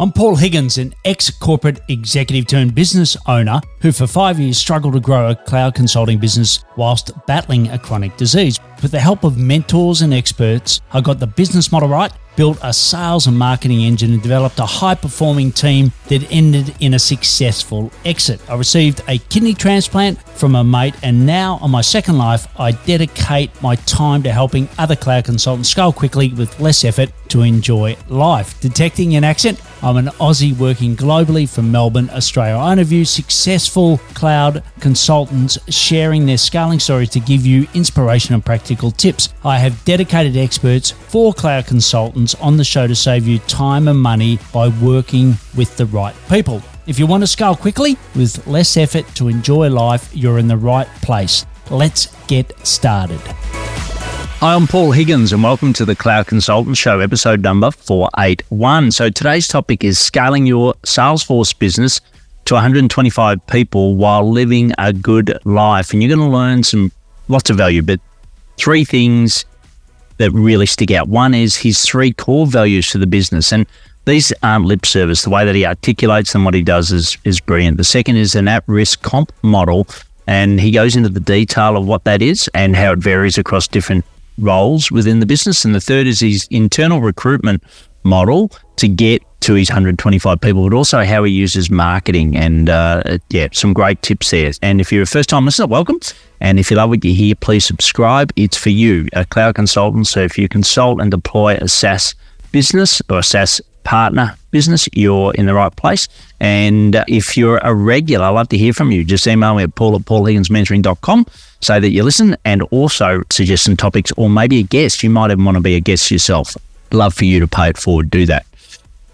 I'm Paul Higgins, an ex corporate executive turned business owner who for five years struggled to grow a cloud consulting business whilst battling a chronic disease. With the help of mentors and experts, I got the business model right built a sales and marketing engine and developed a high performing team that ended in a successful exit. I received a kidney transplant from a mate, and now on my second life, I dedicate my time to helping other cloud consultants scale quickly with less effort to enjoy life. Detecting an accent, I'm an Aussie working globally from Melbourne, Australia. I interview successful cloud consultants sharing their scaling stories to give you inspiration and practical tips. I have dedicated experts for cloud consultants on the show to save you time and money by working with the right people. If you want to scale quickly with less effort to enjoy life, you're in the right place. Let's get started. Hi, I'm Paul Higgins, and welcome to the Cloud Consultant Show, episode number 481. So, today's topic is scaling your Salesforce business to 125 people while living a good life. And you're going to learn some lots of value, but three things that really stick out. One is his three core values to the business. And these aren't lip service. The way that he articulates them, what he does is, is brilliant. The second is an at risk comp model. And he goes into the detail of what that is and how it varies across different roles within the business. And the third is his internal recruitment model to get to his 125 people, but also how he uses marketing. And uh, yeah, some great tips there. And if you're a first time listener, welcome. And if you love what you hear, please subscribe. It's for you, a cloud consultant. So if you consult and deploy a SaaS business or a SaaS partner business, you're in the right place. And if you're a regular, I'd love to hear from you. Just email me at paul at paulhigginsmentoring.com say that you listen and also suggest some topics or maybe a guest. You might even want to be a guest yourself. Love for you to pay it forward. Do that.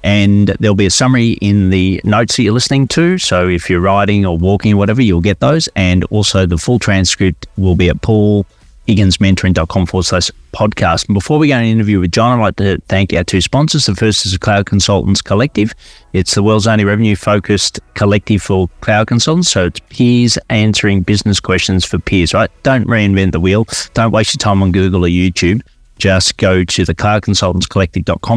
And there'll be a summary in the notes that you're listening to. So if you're riding or walking or whatever, you'll get those. And also the full transcript will be at Paul higginsmentoring.com forward slash podcast. And before we go and interview with John, I'd like to thank our two sponsors. The first is the Cloud Consultants Collective. It's the world's only revenue focused collective for cloud consultants. So it's peers answering business questions for peers, right? Don't reinvent the wheel. Don't waste your time on Google or YouTube. Just go to the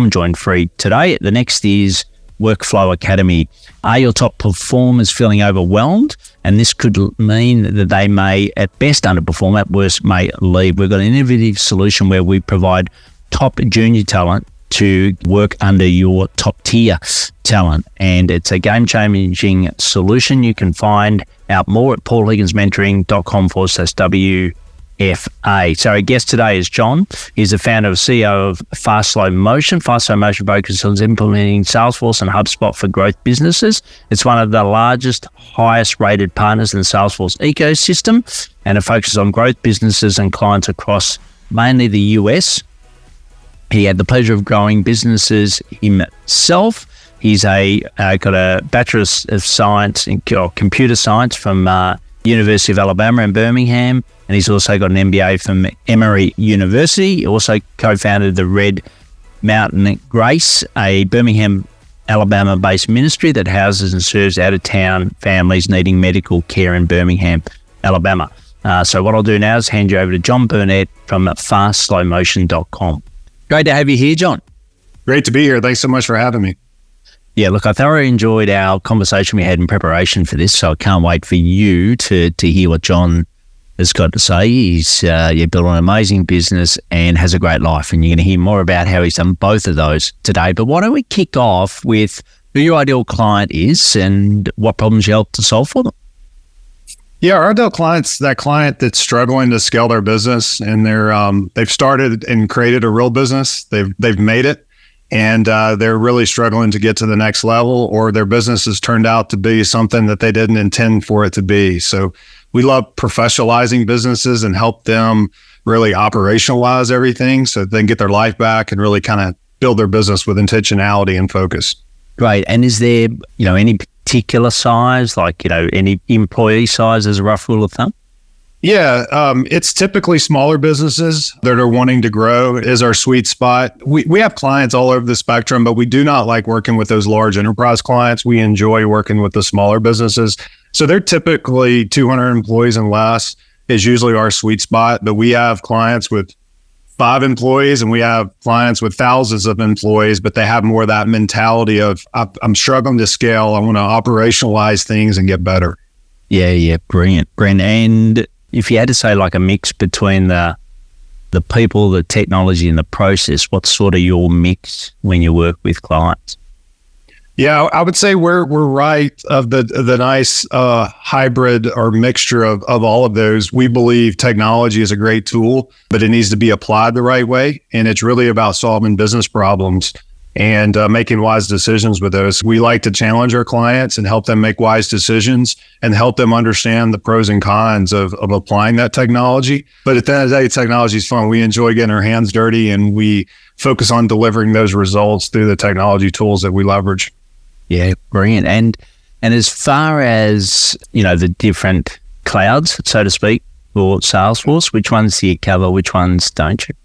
and join free today. The next is Workflow Academy. Are your top performers feeling overwhelmed? And this could mean that they may, at best, underperform, at worst, may leave. We've got an innovative solution where we provide top junior talent to work under your top tier talent. And it's a game changing solution. You can find out more at paulhigginsmentoring.com forward slash W FA. So our guest today is John. He's the founder and CEO of Fast Slow Motion. Fast Slow Motion focuses on implementing Salesforce and HubSpot for growth businesses. It's one of the largest, highest rated partners in the Salesforce ecosystem, and it focuses on growth businesses and clients across mainly the US. He had the pleasure of growing businesses himself. He's a uh, got a Bachelor of Science in or Computer Science from uh, University of Alabama in Birmingham and he's also got an MBA from Emory University. He also co-founded the Red Mountain Grace, a Birmingham, Alabama-based ministry that houses and serves out-of-town families needing medical care in Birmingham, Alabama. Uh, so what I'll do now is hand you over to John Burdett from fastslowmotion.com. Great to have you here, John. Great to be here. Thanks so much for having me. Yeah, look, I thoroughly enjoyed our conversation we had in preparation for this, so I can't wait for you to to hear what John has got to say. He's uh, yeah, built an amazing business and has a great life. And you're going to hear more about how he's done both of those today. But why don't we kick off with who your ideal client is and what problems you help to solve for them? Yeah, our ideal clients that client that's struggling to scale their business and they're um, they've started and created a real business. They've they've made it and uh, they're really struggling to get to the next level, or their business has turned out to be something that they didn't intend for it to be. So we love professionalizing businesses and help them really operationalize everything so they can get their life back and really kind of build their business with intentionality and focus. Great. And is there, you know, any particular size, like, you know, any employee size as a rough rule of thumb? Yeah, um, it's typically smaller businesses that are wanting to grow is our sweet spot. We we have clients all over the spectrum, but we do not like working with those large enterprise clients. We enjoy working with the smaller businesses. So they're typically 200 employees and less is usually our sweet spot, but we have clients with five employees and we have clients with thousands of employees, but they have more of that mentality of I'm struggling to scale. I want to operationalize things and get better. Yeah, yeah, brilliant, brilliant. And if you had to say like a mix between the the people, the technology, and the process, what's sort of your mix when you work with clients? Yeah, I would say we're we're right of the the nice uh, hybrid or mixture of of all of those. We believe technology is a great tool, but it needs to be applied the right way, and it's really about solving business problems and uh, making wise decisions with those. We like to challenge our clients and help them make wise decisions and help them understand the pros and cons of, of applying that technology. But at the end of the day, technology is fun. We enjoy getting our hands dirty and we focus on delivering those results through the technology tools that we leverage. Yeah, brilliant. And and as far as you know, the different clouds, so to speak, for Salesforce, which ones do you cover? Which ones don't you?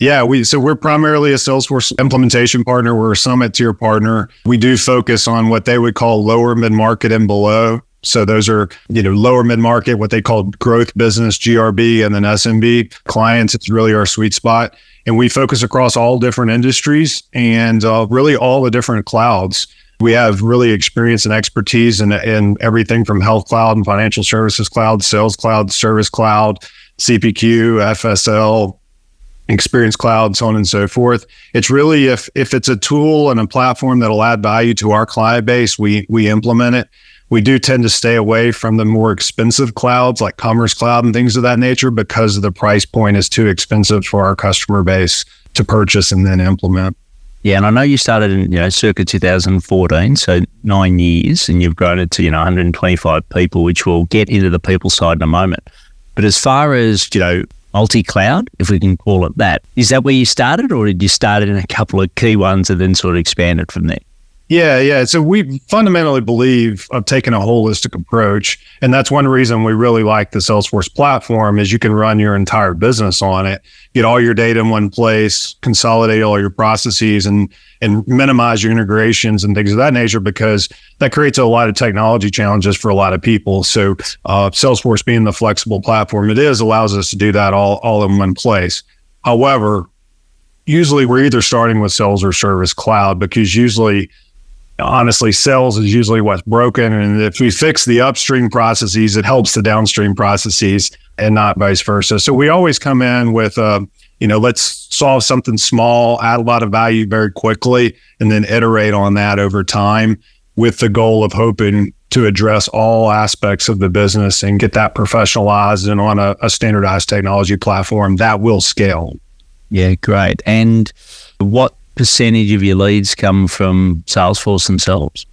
Yeah, we so we're primarily a Salesforce implementation partner. We're a summit tier partner. We do focus on what they would call lower mid market and below. So those are, you know, lower mid market, what they call growth business, GRB, and then SMB clients. It's really our sweet spot. And we focus across all different industries and uh, really all the different clouds. We have really experience and expertise in, in everything from health cloud and financial services cloud, sales cloud, service cloud, CPQ, FSL, experience cloud so on and so forth. It's really if if it's a tool and a platform that'll add value to our client base we we implement it. We do tend to stay away from the more expensive clouds like commerce cloud and things of that nature because the price point is too expensive for our customer base to purchase and then implement yeah, and I know you started in you know circa 2014, so nine years, and you've grown it to you know 125 people, which we'll get into the people side in a moment. But as far as you know multi cloud, if we can call it that. Is that where you started, or did you start in a couple of key ones and then sort of expanded from there? Yeah, yeah. So we fundamentally believe of taking a holistic approach, and that's one reason we really like the Salesforce platform is you can run your entire business on it, get all your data in one place, consolidate all your processes, and and minimize your integrations and things of that nature because that creates a lot of technology challenges for a lot of people. So uh, Salesforce being the flexible platform it is allows us to do that all all in one place. However, usually we're either starting with sales or service cloud because usually honestly, sales is usually what's broken. And if we fix the upstream processes, it helps the downstream processes and not vice versa. So we always come in with, uh, you know, let's solve something small, add a lot of value very quickly, and then iterate on that over time with the goal of hoping to address all aspects of the business and get that professionalized and on a, a standardized technology platform that will scale. Yeah, great. And what percentage of your leads come from Salesforce themselves?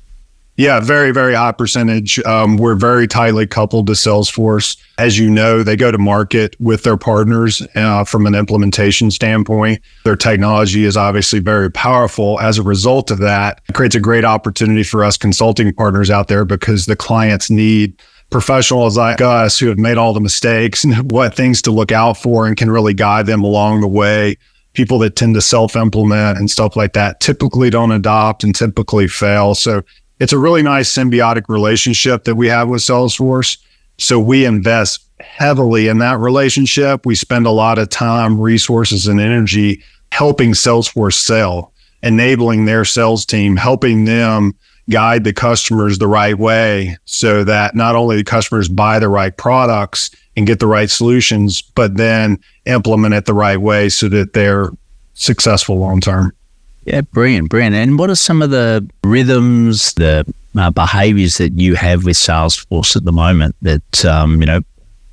Yeah, very, very high percentage. Um, we're very tightly coupled to Salesforce. As you know, they go to market with their partners uh, from an implementation standpoint. Their technology is obviously very powerful. As a result of that, it creates a great opportunity for us consulting partners out there because the clients need professionals like us who have made all the mistakes and what things to look out for and can really guide them along the way people that tend to self implement and stuff like that typically don't adopt and typically fail. So it's a really nice symbiotic relationship that we have with Salesforce. So we invest heavily in that relationship. We spend a lot of time, resources, and energy helping Salesforce sell, enabling their sales team, helping them guide the customers the right way so that not only the customers buy the right products and get the right solutions, but then implement it the right way so that they're successful long term. Yeah, brilliant, brilliant. And what are some of the rhythms, the uh, behaviors that you have with Salesforce at the moment that um, you know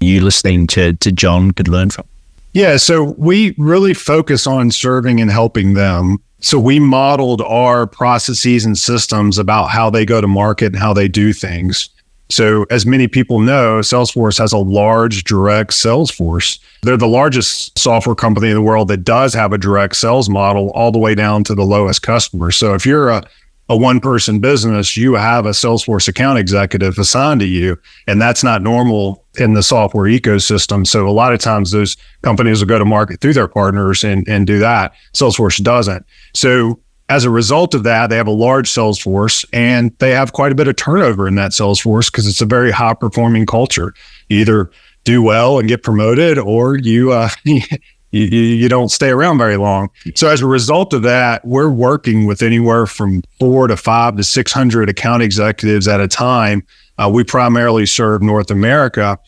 you listening to to John could learn from? Yeah, so we really focus on serving and helping them. So we modeled our processes and systems about how they go to market and how they do things. So, as many people know, Salesforce has a large direct sales force. They're the largest software company in the world that does have a direct sales model all the way down to the lowest customer. So, if you're a a one person business, you have a Salesforce account executive assigned to you. And that's not normal in the software ecosystem. So a lot of times those companies will go to market through their partners and, and do that. Salesforce doesn't. So as a result of that, they have a large sales force and they have quite a bit of turnover in that sales force because it's a very high performing culture. Either do well and get promoted or you uh, you, you don't stay around very long. So as a result of that, we're working with anywhere from four to five to 600 account executives at a time. Uh, we primarily serve North America.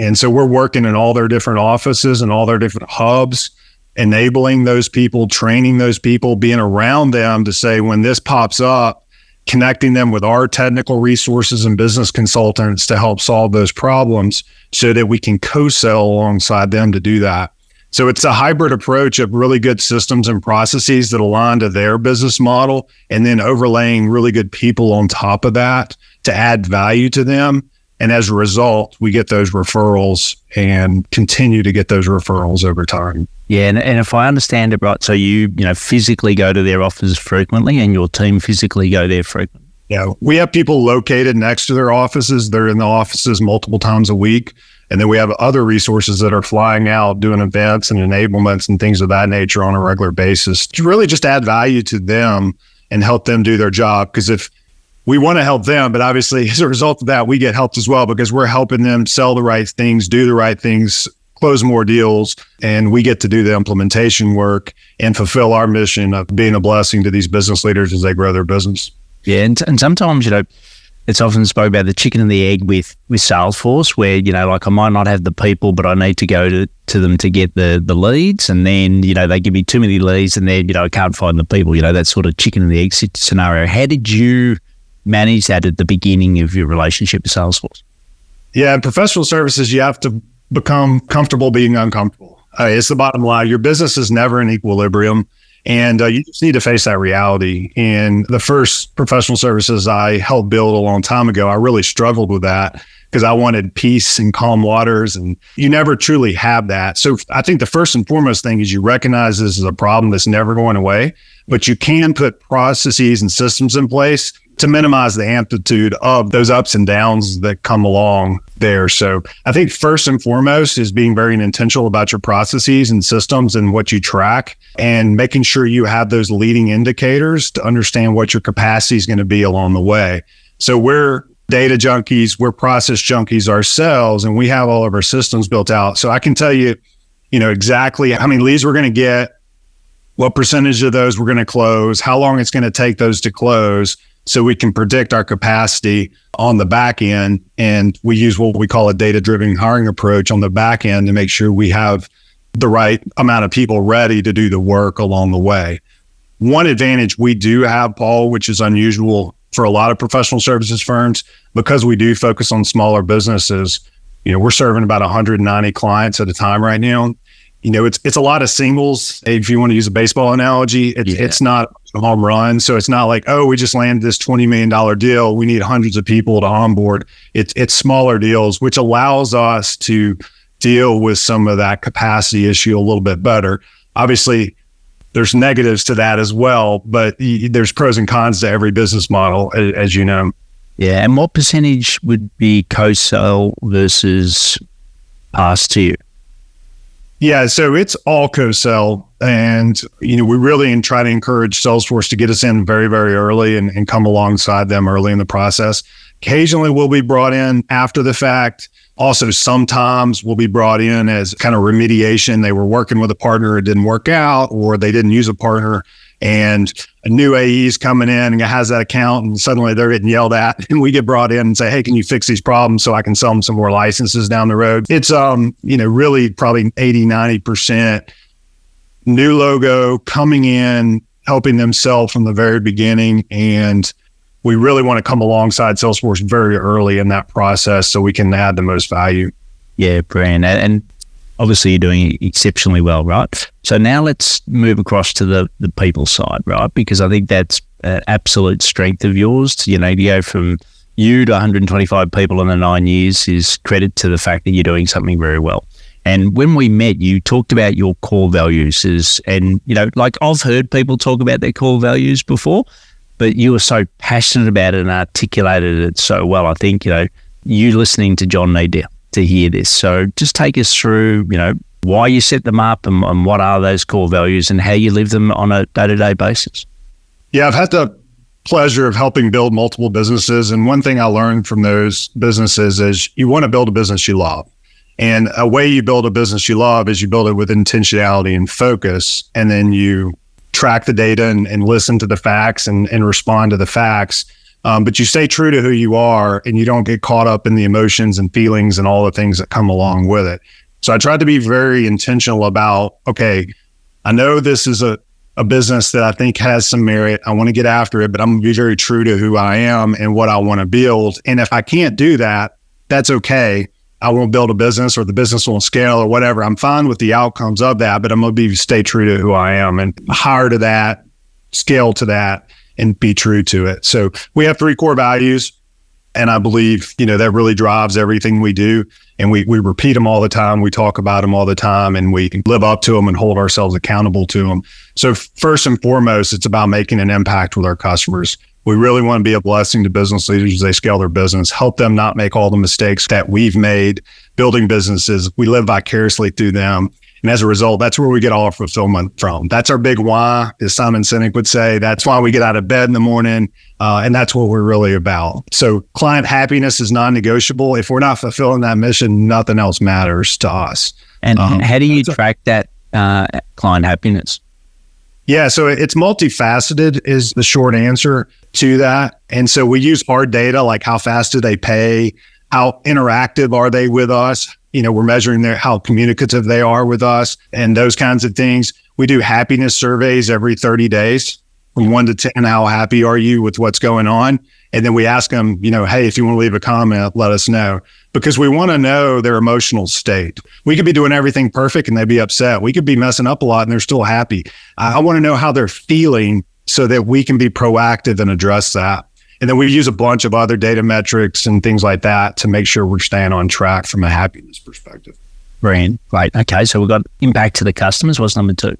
And so we're working in all their different offices and all their different hubs, enabling those people, training those people, being around them to say, when this pops up, connecting them with our technical resources and business consultants to help solve those problems so that we can co sell alongside them to do that. So it's a hybrid approach of really good systems and processes that align to their business model and then overlaying really good people on top of that to add value to them. And as a result, we get those referrals and continue to get those referrals over time. Yeah, and, and if I understand it right, so you you know physically go to their offices frequently, and your team physically go there frequently. Yeah, we have people located next to their offices. They're in the offices multiple times a week. And then we have other resources that are flying out doing events and enablements and things of that nature on a regular basis to really just add value to them and help them do their job. Because if we want to help them, but obviously as a result of that, we get helped as well because we're helping them sell the right things, do the right things, close more deals, and we get to do the implementation work and fulfill our mission of being a blessing to these business leaders as they grow their business. Yeah, and, and sometimes you know it's often spoke about the chicken and the egg with with Salesforce, where you know, like I might not have the people, but I need to go to, to them to get the the leads, and then you know they give me too many leads, and then you know I can't find the people. You know that sort of chicken and the egg scenario. How did you manage that at the beginning of your relationship with Salesforce? Yeah, in professional services, you have to become comfortable being uncomfortable. Uh, it's the bottom line. Your business is never in equilibrium. And uh, you just need to face that reality. And the first professional services I helped build a long time ago, I really struggled with that because I wanted peace and calm waters. And you never truly have that. So I think the first and foremost thing is you recognize this is a problem that's never going away, but you can put processes and systems in place to minimize the amplitude of those ups and downs that come along there. So I think first and foremost is being very intentional about your processes and systems and what you track and making sure you have those leading indicators to understand what your capacity is going to be along the way. So we're data junkies, we're process junkies ourselves, and we have all of our systems built out. So I can tell you, you know, exactly how many leads we're going to get, what percentage of those we're going to close, how long it's going to take those to close so we can predict our capacity on the back end. And we use what we call a data driven hiring approach on the back end to make sure we have the right amount of people ready to do the work along the way. One advantage we do have, Paul, which is unusual for a lot of professional services firms, because we do focus on smaller businesses. You know, we're serving about 190 clients at a time right now you know, it's it's a lot of singles. If you want to use a baseball analogy, it's yeah. it's not a home run. So it's not like, oh, we just landed this twenty million dollar deal. We need hundreds of people to onboard. It's it's smaller deals, which allows us to deal with some of that capacity issue a little bit better. Obviously, there's negatives to that as well, but there's pros and cons to every business model, as you know. Yeah, and what percentage would be co-sell versus pass to you? Yeah, so it's all co-sell, and you know we really try to encourage Salesforce to get us in very, very early and, and come alongside them early in the process. Occasionally, we'll be brought in after the fact. Also, sometimes we'll be brought in as kind of remediation. They were working with a partner, it didn't work out, or they didn't use a partner and a new AE is coming in and has that account and suddenly they're getting yelled at and we get brought in and say, Hey, can you fix these problems so I can sell them some more licenses down the road? It's, um, you know, really probably 80, 90% new logo coming in, helping them sell from the very beginning. And we really want to come alongside Salesforce very early in that process so we can add the most value. Yeah, Brian. And obviously you're doing exceptionally well, right? So now let's move across to the the people side, right? Because I think that's an absolute strength of yours. To, you know, to go from you to 125 people in the nine years is credit to the fact that you're doing something very well. And when we met, you talked about your core values is, and you know, like I've heard people talk about their core values before, but you were so passionate about it and articulated it so well. I think, you know, you listening to John need to hear this. So just take us through, you know, why you set them up and, and what are those core values and how you live them on a day to day basis. Yeah, I've had the pleasure of helping build multiple businesses. And one thing I learned from those businesses is you want to build a business you love. And a way you build a business you love is you build it with intentionality and focus, and then you track the data and, and listen to the facts and, and respond to the facts. Um, but you stay true to who you are and you don't get caught up in the emotions and feelings and all the things that come along with it. So I tried to be very intentional about, okay, I know this is a, a business that I think has some merit. I want to get after it, but I'm going to be very true to who I am and what I want to build. And if I can't do that, that's okay. I won't build a business or the business won't scale or whatever. I'm fine with the outcomes of that, but I'm going to be stay true to who I am and hire to that, scale to that, and be true to it. So we have three core values. And I believe, you know, that really drives everything we do. And we, we repeat them all the time. We talk about them all the time and we live up to them and hold ourselves accountable to them. So first and foremost, it's about making an impact with our customers. We really want to be a blessing to business leaders as they scale their business, help them not make all the mistakes that we've made building businesses. We live vicariously through them. And as a result, that's where we get all our fulfillment from. That's our big why, as Simon Sinek would say. That's why we get out of bed in the morning. Uh, and that's what we're really about. So client happiness is non-negotiable. If we're not fulfilling that mission, nothing else matters to us. And um, how do you track that uh, client happiness? Yeah, so it's multifaceted is the short answer to that. And so we use hard data like how fast do they pay? How interactive are they with us? You know, we're measuring their how communicative they are with us and those kinds of things. We do happiness surveys every 30 days from one to 10. How happy are you with what's going on? And then we ask them, you know, hey, if you want to leave a comment, let us know because we want to know their emotional state. We could be doing everything perfect and they'd be upset. We could be messing up a lot and they're still happy. I want to know how they're feeling so that we can be proactive and address that. And then we use a bunch of other data metrics and things like that to make sure we're staying on track from a happiness perspective. Brand, right. Okay. So we've got impact to the customers. What's number two?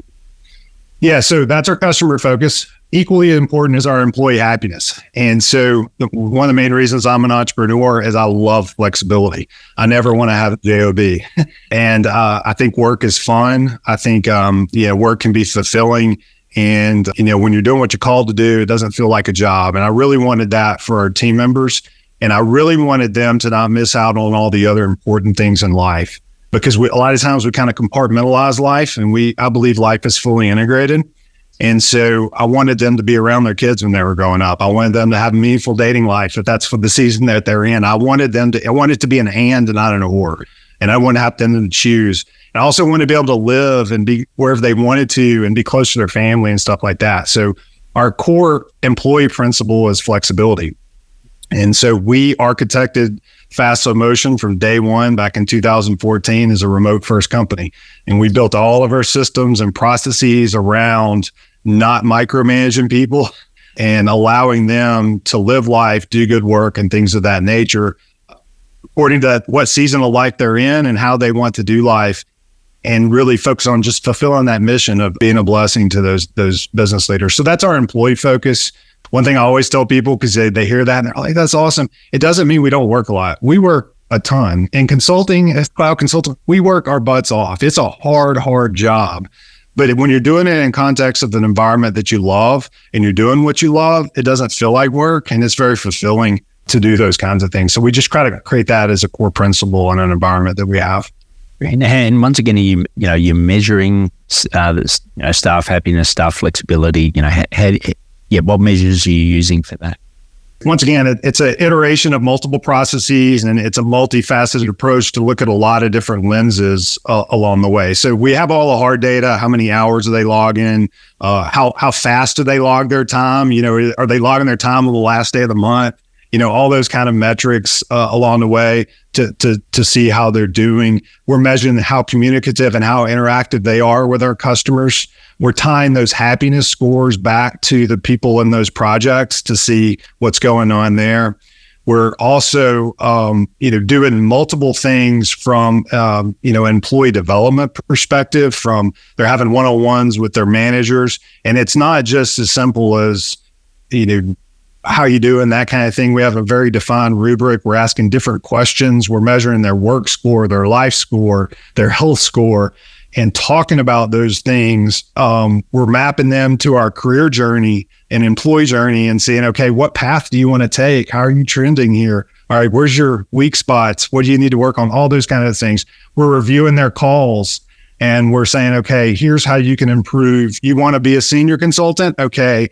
Yeah. So that's our customer focus equally important is our employee happiness. And so one of the main reasons I'm an entrepreneur is I love flexibility. I never want to have a job, and uh, I think work is fun. I think um, yeah, work can be fulfilling. And you know, when you're doing what you're called to do, it doesn't feel like a job. And I really wanted that for our team members, and I really wanted them to not miss out on all the other important things in life because we, a lot of times we kind of compartmentalize life, and we I believe life is fully integrated. And so I wanted them to be around their kids when they were growing up. I wanted them to have a meaningful dating life if that's for the season that they're in. I wanted them to, I wanted to be an and and not an or. And I wanted to have them to choose. I also wanted to be able to live and be wherever they wanted to and be close to their family and stuff like that. So our core employee principle is flexibility. And so we architected Fast Motion from day one back in 2014 as a remote first company. And we built all of our systems and processes around not micromanaging people and allowing them to live life, do good work, and things of that nature, according to what season of life they're in and how they want to do life, and really focus on just fulfilling that mission of being a blessing to those those business leaders. So that's our employee focus. One thing I always tell people because they, they hear that and they're like, that's awesome. It doesn't mean we don't work a lot. We work a ton. In consulting, as cloud consultant, we work our butts off. It's a hard, hard job. But when you're doing it in context of an environment that you love and you're doing what you love, it doesn't feel like work and it's very fulfilling to do those kinds of things. So we just try to create that as a core principle in an environment that we have. And once again, you you know you're measuring uh, this, you know, staff happiness, staff flexibility. You know, how, yeah, what measures are you using for that? Once again, it, it's an iteration of multiple processes and it's a multifaceted approach to look at a lot of different lenses uh, along the way. So we have all the hard data. How many hours do they log in? Uh, how, how fast do they log their time? You know, are they logging their time on the last day of the month? You know, all those kind of metrics uh, along the way to, to, to see how they're doing. We're measuring how communicative and how interactive they are with our customers we're tying those happiness scores back to the people in those projects to see what's going on there. We're also, um, you know, doing multiple things from, um, you know, employee development perspective. From they're having one on ones with their managers, and it's not just as simple as, you know, how you doing that kind of thing. We have a very defined rubric. We're asking different questions. We're measuring their work score, their life score, their health score, and talking about those things. Um, we're mapping them to our career journey and employee journey and saying, okay, what path do you want to take? How are you trending here? All right, where's your weak spots? What do you need to work on? All those kind of things. We're reviewing their calls and we're saying, okay, here's how you can improve. You want to be a senior consultant? Okay,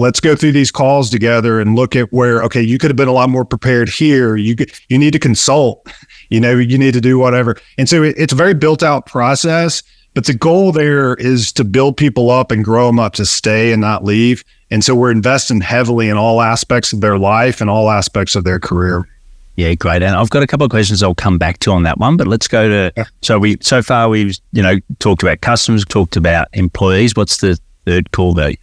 let's go through these calls together and look at where okay you could have been a lot more prepared here you you need to consult you know you need to do whatever and so it, it's a very built out process but the goal there is to build people up and grow them up to stay and not leave and so we're investing heavily in all aspects of their life and all aspects of their career yeah, great. And I've got a couple of questions I'll come back to on that one, but let's go to yeah. so we so far we've you know talked about customers, talked about employees. What's the third call there?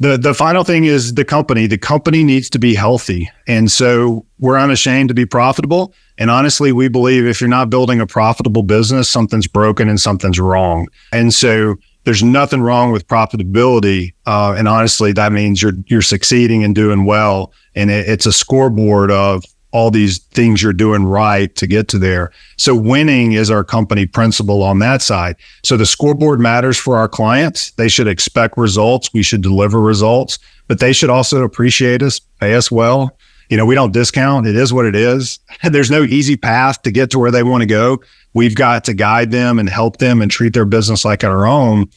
The the final thing is the company. The company needs to be healthy. And so we're unashamed to be profitable. And honestly, we believe if you're not building a profitable business, something's broken and something's wrong. And so there's nothing wrong with profitability. Uh, and honestly, that means you're you're succeeding and doing well. And it, it's a scoreboard of all these things you're doing right to get to there. So winning is our company principle on that side. So the scoreboard matters for our clients. They should expect results. We should deliver results, but they should also appreciate us, pay us well. You know, we don't discount. It is what it is. There's no easy path to get to where they want to go. We've got to guide them and help them and treat their business like our own.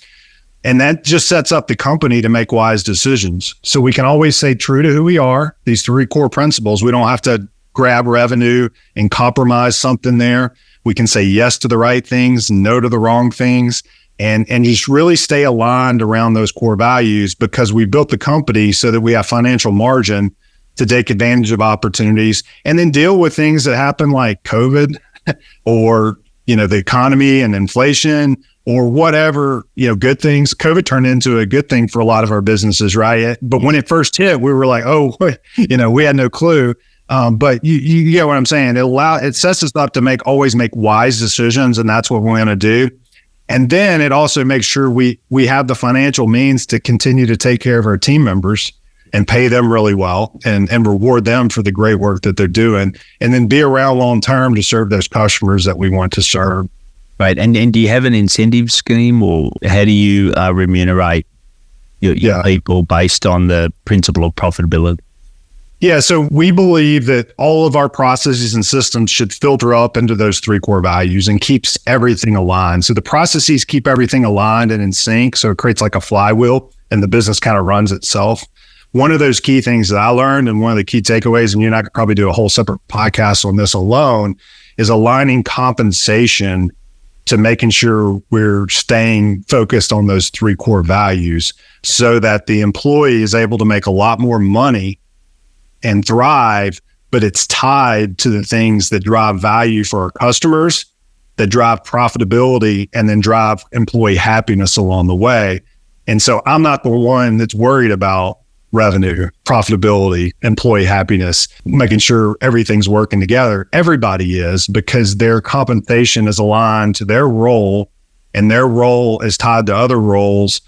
And that just sets up the company to make wise decisions. So we can always stay true to who we are, these three core principles. We don't have to grab revenue and compromise something there. We can say yes to the right things, no to the wrong things, and and just really stay aligned around those core values because we built the company so that we have financial margin to take advantage of opportunities and then deal with things that happen like COVID or you know the economy and inflation or whatever you know good things. Covid turned into a good thing for a lot of our businesses right? But when it first hit we were like oh you know we had no clue um, but you, you get what I'm saying. It allow it sets us up to make always make wise decisions, and that's what we're going to do. And then it also makes sure we we have the financial means to continue to take care of our team members and pay them really well and and reward them for the great work that they're doing, and then be around long term to serve those customers that we want to serve. Right. And and do you have an incentive scheme, or how do you uh, remunerate your, your yeah. people based on the principle of profitability? Yeah, so we believe that all of our processes and systems should filter up into those three core values and keeps everything aligned. So the processes keep everything aligned and in sync. So it creates like a flywheel and the business kind of runs itself. One of those key things that I learned and one of the key takeaways, and you and I could probably do a whole separate podcast on this alone, is aligning compensation to making sure we're staying focused on those three core values so that the employee is able to make a lot more money and thrive, but it's tied to the things that drive value for our customers, that drive profitability, and then drive employee happiness along the way. And so I'm not the one that's worried about revenue, profitability, employee happiness, making sure everything's working together. Everybody is because their compensation is aligned to their role and their role is tied to other roles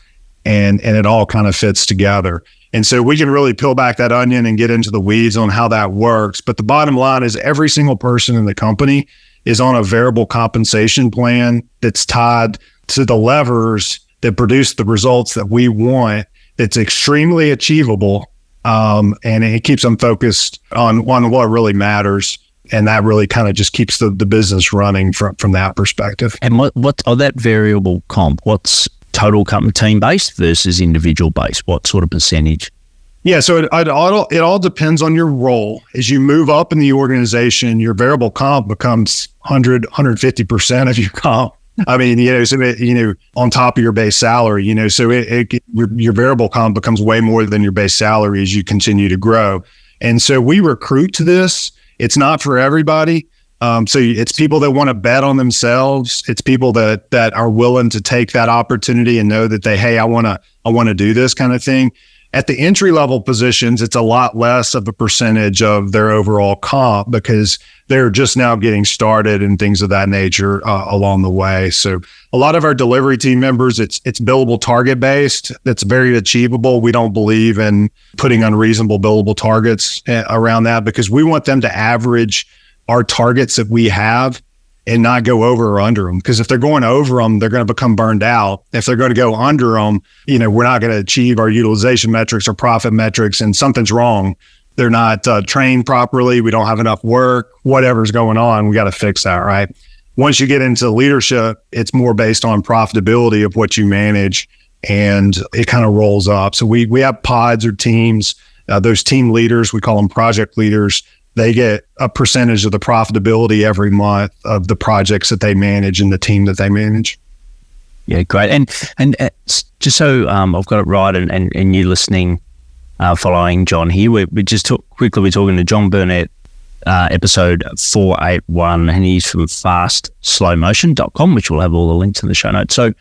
and and it all kind of fits together. And so we can really peel back that onion and get into the weeds on how that works. But the bottom line is every single person in the company is on a variable compensation plan that's tied to the levers that produce the results that we want. It's extremely achievable. Um, and it keeps them focused on, on what really matters. And that really kind of just keeps the, the business running from, from that perspective. And what, what are that variable comp? What's total company team based versus individual based? What sort of percentage? Yeah, so it, it, all it all depends on your role. As you move up in the organization, your variable comp becomes 100, 150% of your comp. I mean, you know, so it, you know, on top of your base salary, you know, so it, it your, your variable comp becomes way more than your base salary as you continue to grow. And so we recruit to this. It's not for everybody. Um, so it's people that want to bet on themselves. It's people that that are willing to take that opportunity and know that they, hey, I want to, I want to do this kind of thing. At the entry level positions, it's a lot less of a percentage of their overall comp because they're just now getting started and things of that nature uh, along the way. So a lot of our delivery team members, it's it's billable target based. That's very achievable. We don't believe in putting unreasonable billable targets uh, around that because we want them to average our targets that we have and not go over or under them. Because if they're going over them, they're going to become burned out. If they're going to go under them, you know, we're not going to achieve our utilization metrics or profit metrics, and something's wrong. They're not uh, trained properly. We don't have enough work. Whatever's going on, we got to fix that, right? Once you get into leadership, it's more based on profitability of what you manage, and it kind of rolls up. So we we have pods or teams. Uh, those team leaders, we call them project leaders they get a percentage of the profitability every month of the projects that they manage and the team that they manage. Yeah, great. And and uh, just so um, I've got it right, and, and, and you listening, uh, following John here, we, we just talk, quickly, we're talking to John Burdett, uh, episode 481, and he's from fastslowmotion.com, which we'll have all the links in the show notes. So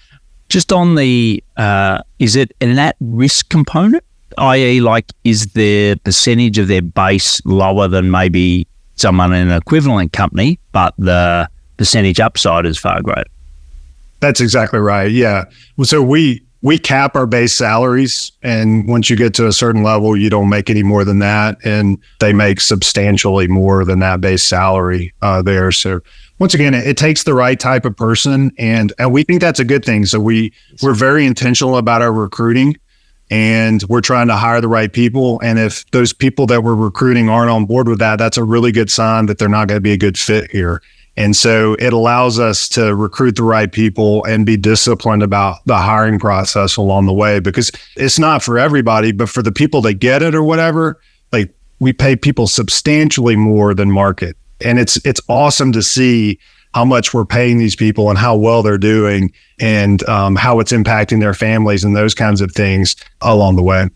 just on the, uh, is it an at risk component? i.e., like, is their percentage of their base lower than maybe someone in an equivalent company, but the percentage upside is far greater? That's exactly right. Yeah. So we we cap our base salaries, and once you get to a certain level, you don't make any more than that, and they make substantially more than that base salary uh, there. So once again, it, it, takes the right type of person, and and we think that's a good thing. So we we're very intentional about our recruiting and we're trying to hire the right people. And if those people that we're recruiting aren't on board with that, that's a really good sign that they're not going to be a good fit here. And so it allows us to recruit the right people and be disciplined about the hiring process along the way because it's not for everybody, but for the people that get it or whatever, like we pay people substantially more than market. And it's it's awesome to see how much we're paying these people and how well they're doing and um, how it's impacting their families and those kinds of things along the way.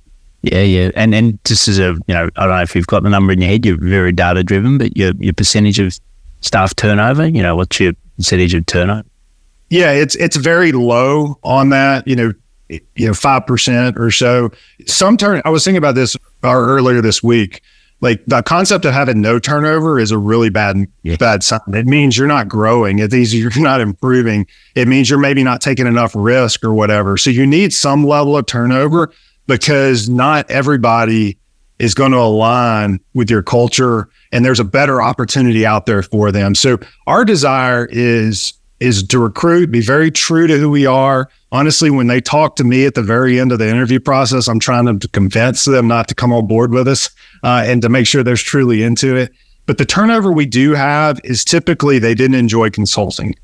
Yeah, yeah, and and just as a you know, I don't know if you've got the number in your head. You're very data driven, but your your percentage of staff turnover. You know, what's your percentage of turnover? Yeah, it's it's very low on that. You know, you know, five percent or so. Some turn. I was thinking about this uh, earlier this week like the concept of having no turnover is a really bad yeah. bad sign. It means you're not growing. It means you're not improving. It means you're maybe not taking enough risk or whatever. So you need some level of turnover because not everybody is going to align with your culture and there's a better opportunity out there for them. So our desire is is to recruit, be very true to who we are. Honestly, when they talk to me at the very end of the interview process, I'm trying to convince them not to come on board with us uh, and to make sure they're truly into it. But the turnover we do have is typically they didn't enjoy consulting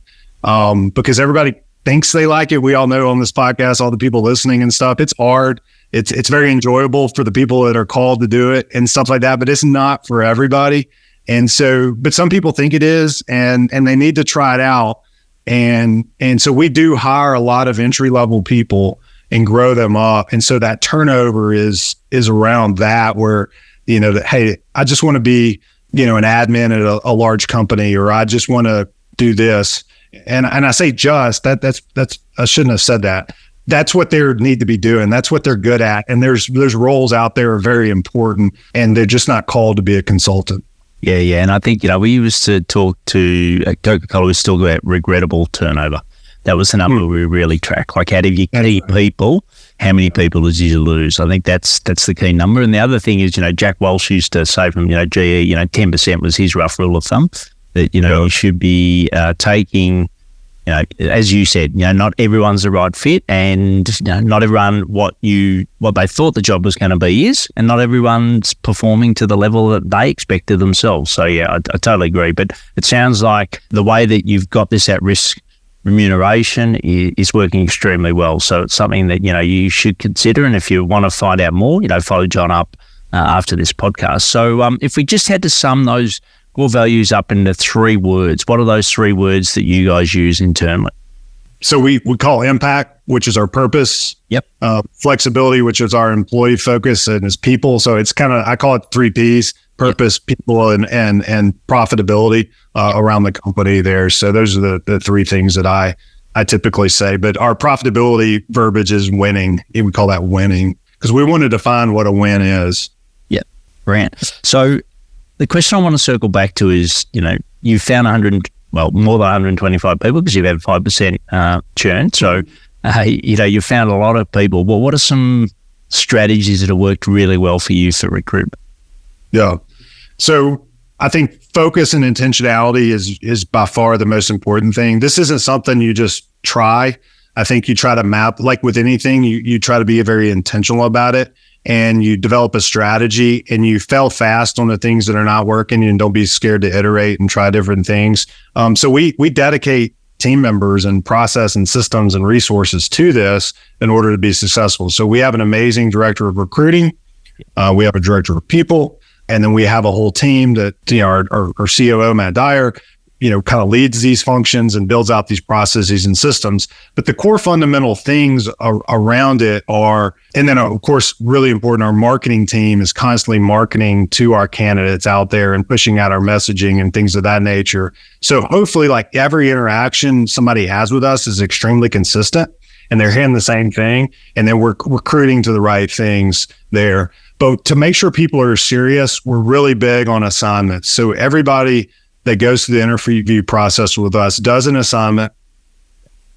um, because everybody thinks they like it. We all know on this podcast, all the people listening and stuff, it's hard. It's it's very enjoyable for the people that are called to do it and stuff like that, but it's not for everybody. And so, but some people think it is, and and they need to try it out. And and so we do hire a lot of entry level people and grow them up. And so that turnover is is around that where you know, that, hey, I just want to be, you know, an admin at a, a large company, or I just want to do this. And and I say just that that's that's I shouldn't have said that. That's what they need to be doing. That's what they're good at. And there's there's roles out there are very important, and they're just not called to be a consultant. Yeah, yeah, and I think you know we used to talk to uh, Coca Cola was still about regrettable turnover. That was the number mm. we really track. Like, how do you keep people how many people does you lose? I think that's that's the key number. And the other thing is, you know, Jack Welch used to say from you know GE, you know, ten percent was his rough rule of thumb that you know yeah. you should be uh, taking. You know, as you said, you know, not everyone's the right fit, and you know, not everyone what you what they thought the job was going to be is, and not everyone's performing to the level that they expected themselves. So yeah, I, I totally agree. But it sounds like the way that you've got this at risk remuneration is working extremely well. So it's something that you know you should consider. And if you want to find out more, you know, follow John up uh, after this podcast. So um, if we just had to sum those core values up into three words, what are those three words that you guys use internally? So we we call impact, which is our purpose. Yep. Uh, flexibility, which is our employee focus and is people. So it's kind of I call it three P's: purpose, people, and and and profitability uh, around the company there. So those are the, the three things that I I typically say. But our profitability verbiage is winning. We call that winning because we want to define what a win is. Yeah, Grant. So the question I want to circle back to is, you know, you found 100, well, more than 125 people because you've had 5% uh, churn. So, uh, you know, you found a lot of people. Well, what are some strategies that have worked really well for you for recruitment? Yeah. So I think focus and intentionality is is by far the most important thing. This isn't something you just try. I think you try to map like with anything, you you try to be very intentional about it and you develop a strategy and you fail fast on the things that are not working and don't be scared to iterate and try different things. Um, so we we dedicate team members and process and systems and resources to this in order to be successful. So we have an amazing director of recruiting. Uh, we have a director of people, and then we have a whole team that you know our, our, our COO Matt Dyer you know, kind of leads these functions and builds out these processes and systems. But the core fundamental things are, around it are, and then of course, really important, our marketing team is constantly marketing to our candidates out there and pushing out our messaging and things of that nature. So hopefully, like every interaction somebody has with us is extremely consistent and they're hearing the same thing. And then we're recruiting to the right things there. But to make sure people are serious, we're really big on assignments. So everybody, that goes through the interview process with us does an assignment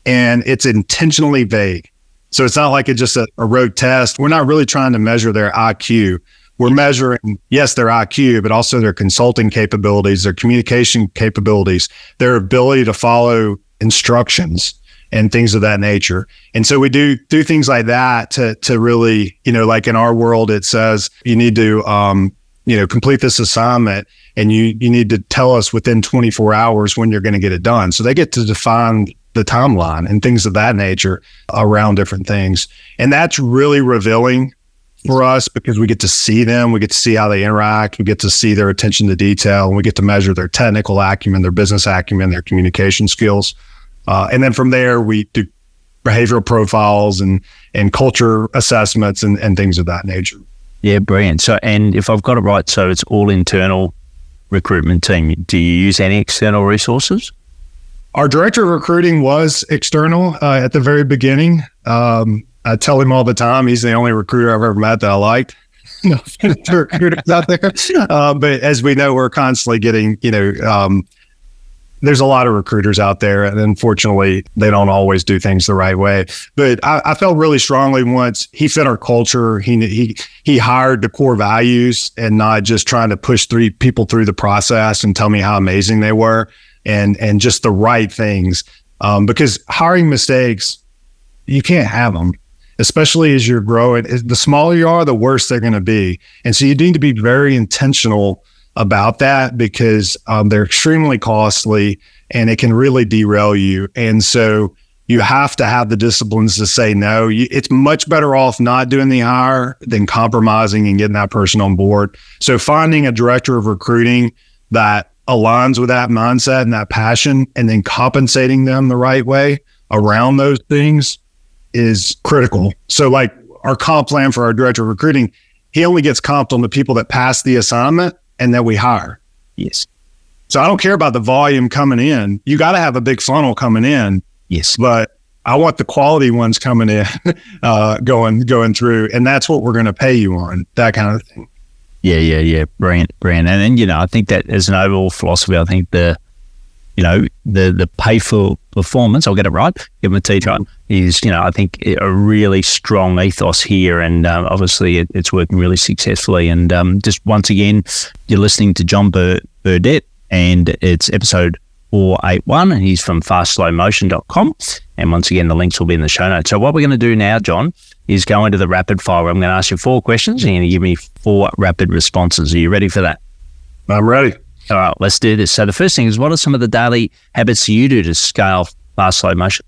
and it's intentionally vague. So it's not like it's just a, a road test. We're not really trying to measure their IQ. We're measuring, yes, their IQ, but also their consulting capabilities, their communication capabilities, their ability to follow instructions and things of that nature. And so we do do things like that to to really, you know, like in our world, it says you need to um, you know, complete this assignment and you you need to tell us within 24 hours when you're going to get it done. So they get to define the timeline and things of that nature around different things. And that's really revealing for us because we get to see them, we get to see how they interact, we get to see their attention to detail, and we get to measure their technical acumen, their business acumen, their communication skills. Uh, and then from there, we do behavioral profiles and and culture assessments and, and things of that nature. Yeah, brilliant. So, and if I've got it right, so it's all internal recruitment team. Do you use any external resources? Our director of recruiting was external uh, at the very beginning. Um, I tell him all the time he's the only recruiter I've ever met that I liked. no recruiters out there, uh, but as we know, we're constantly getting you know um, there's a lot of recruiters out there, and unfortunately, they don't always do things the right way. But I, I, felt really strongly once he fit our culture. He he he hired the core values and not just trying to push three people through the process and tell me how amazing they were, and and just the right things. Um, because hiring mistakes, you can't have them especially as you're growing. The smaller you are, the worse they're going to be. And so you need to be very intentional about that because um, they're extremely costly and it can really derail you. And so you have to have the disciplines to say no. You, it's much better off not doing the hire than compromising and getting that person on board. So finding a director of recruiting that aligns with that mindset and that passion and then compensating them the right way around those things is critical. So like our comp plan for our director of recruiting, he only gets comped on the people that pass the assignment and that we hire. Yes. So I don't care about the volume coming in. You got to have a big funnel coming in. Yes. But I want the quality ones coming in, uh, going going through, and that's what we're going to pay you on. That kind of thing. Yeah, yeah, yeah. Brilliant, brilliant. And then you know, I think that as an overall philosophy, I think the you know, the the pay for performance, I'll get it right, give them a T time, is, you know, I think a really strong ethos here. And um, obviously it, it's working really successfully. And um, just once again, you're listening to John Bur- Burdett, and it's episode 481. And he's from fastslowmotion.com. And once again, the links will be in the show notes. So what we're going to do now, John, is go into the rapid fire. I'm going to ask you four questions and you're going to give me four rapid responses. Are you ready for that? I'm ready. All right, let's do this. So the first thing is, what are some of the daily habits you do to scale fast slow motion?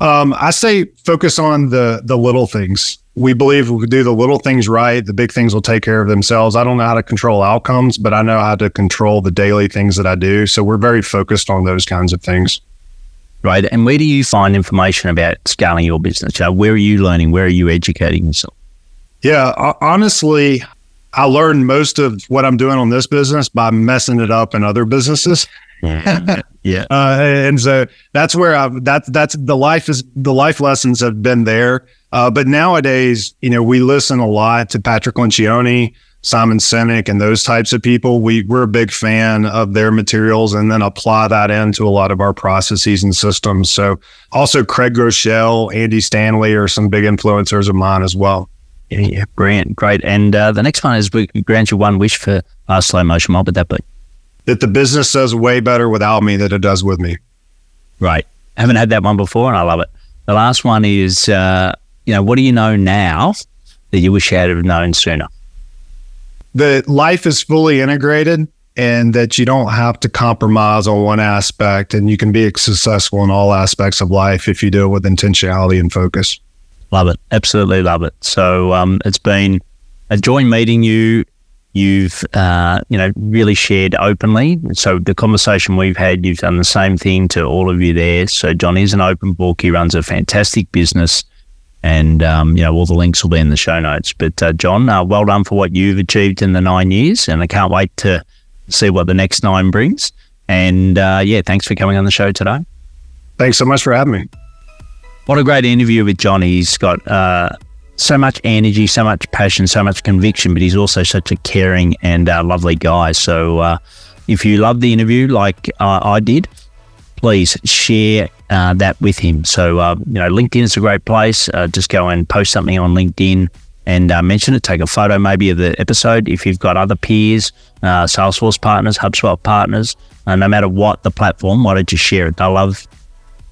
Um, I say focus on the the little things. We believe if we do the little things right, the big things will take care of themselves. I don't know how to control outcomes, but I know how to control the daily things that I do. So we're very focused on those kinds of things. Right. And where do you find information about scaling your business? where are you learning? Where are you educating yourself? Yeah, honestly, I learned most of what I'm doing on this business by messing it up in other businesses. Yeah. Uh, and so that's where I've, that's, that's the life is the life lessons have been there. Uh, but nowadays, you know, we listen a lot to Patrick Lencioni, Simon Sinek, and those types of people. We, we're a big fan of their materials and then apply that into a lot of our processes and systems. So also Craig Groeschel, Andy Stanley are some big influencers of mine as well. Yeah, yeah, brilliant, great. And uh, the next one is we grant you one wish for uh, slow motion. What would that be? That the business does way better without me than it does with me. Right. I haven't had that one before, and I love it. The last one is, uh, you know, what do you know now that you wish you had have known sooner? That life is fully integrated and that you don't have to compromise on one aspect and you can be successful in all aspects of life if you do it with intentionality and focus. Love it. Absolutely love it. So um, it's been a joy meeting you. You've, uh, you know, really shared openly. So the conversation we've had, you've done the same thing to all of you there. So John is an open book. He runs a fantastic business, and um, you know all the links will be in the show notes. But uh, John, uh, well done for what you've achieved in the nine years, and I can't wait to see what the next nine brings. And uh, yeah, thanks for coming on the show today. Thanks so much for having me. What a great interview with John. He's got uh, so much energy, so much passion, so much conviction, but he's also such a caring and uh, lovely guy. So uh, if you love the interview like uh, I did, please share uh, that with him. So, uh, you know, LinkedIn is a great place. Uh, just go and post something on LinkedIn and mention it. Take a photo maybe of the episode. If you've got other peers, Salesforce partners, HubSpot partners, no matter what the platform, why don't you share it? They love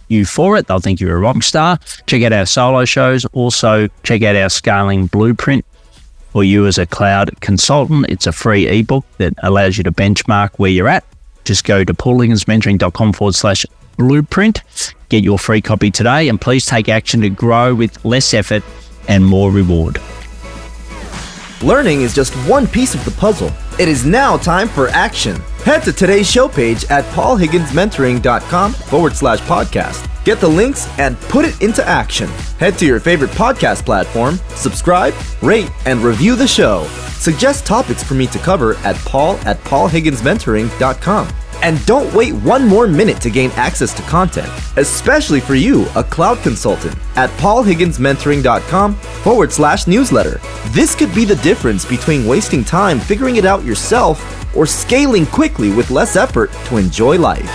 you for it. They'll think you're a rock star. Check out our solo shows. Also, check out our scaling blueprint for you as a cloud consultant. It's a free ebook that allows you to benchmark where you're at. Just go to paulhigginsmentoring.com forward slash blueprint. Get your free copy today and please take action to grow with less effort and more reward. Learning is just one piece of the puzzle. It is now time for action. Head to today's show page at paulhigginsmentoring.com forward slash podcast. Get the links and put it into action. Head to your favorite podcast platform, subscribe, rate, and review the show. Suggest topics for me to cover at paul at paulhigginsmentoring.com. And don't wait one more minute to gain access to content, especially for you, a cloud consultant, at paulhigginsmentoring.com forward slash newsletter. This could be the difference between wasting time figuring it out yourself or scaling quickly with less effort to enjoy life.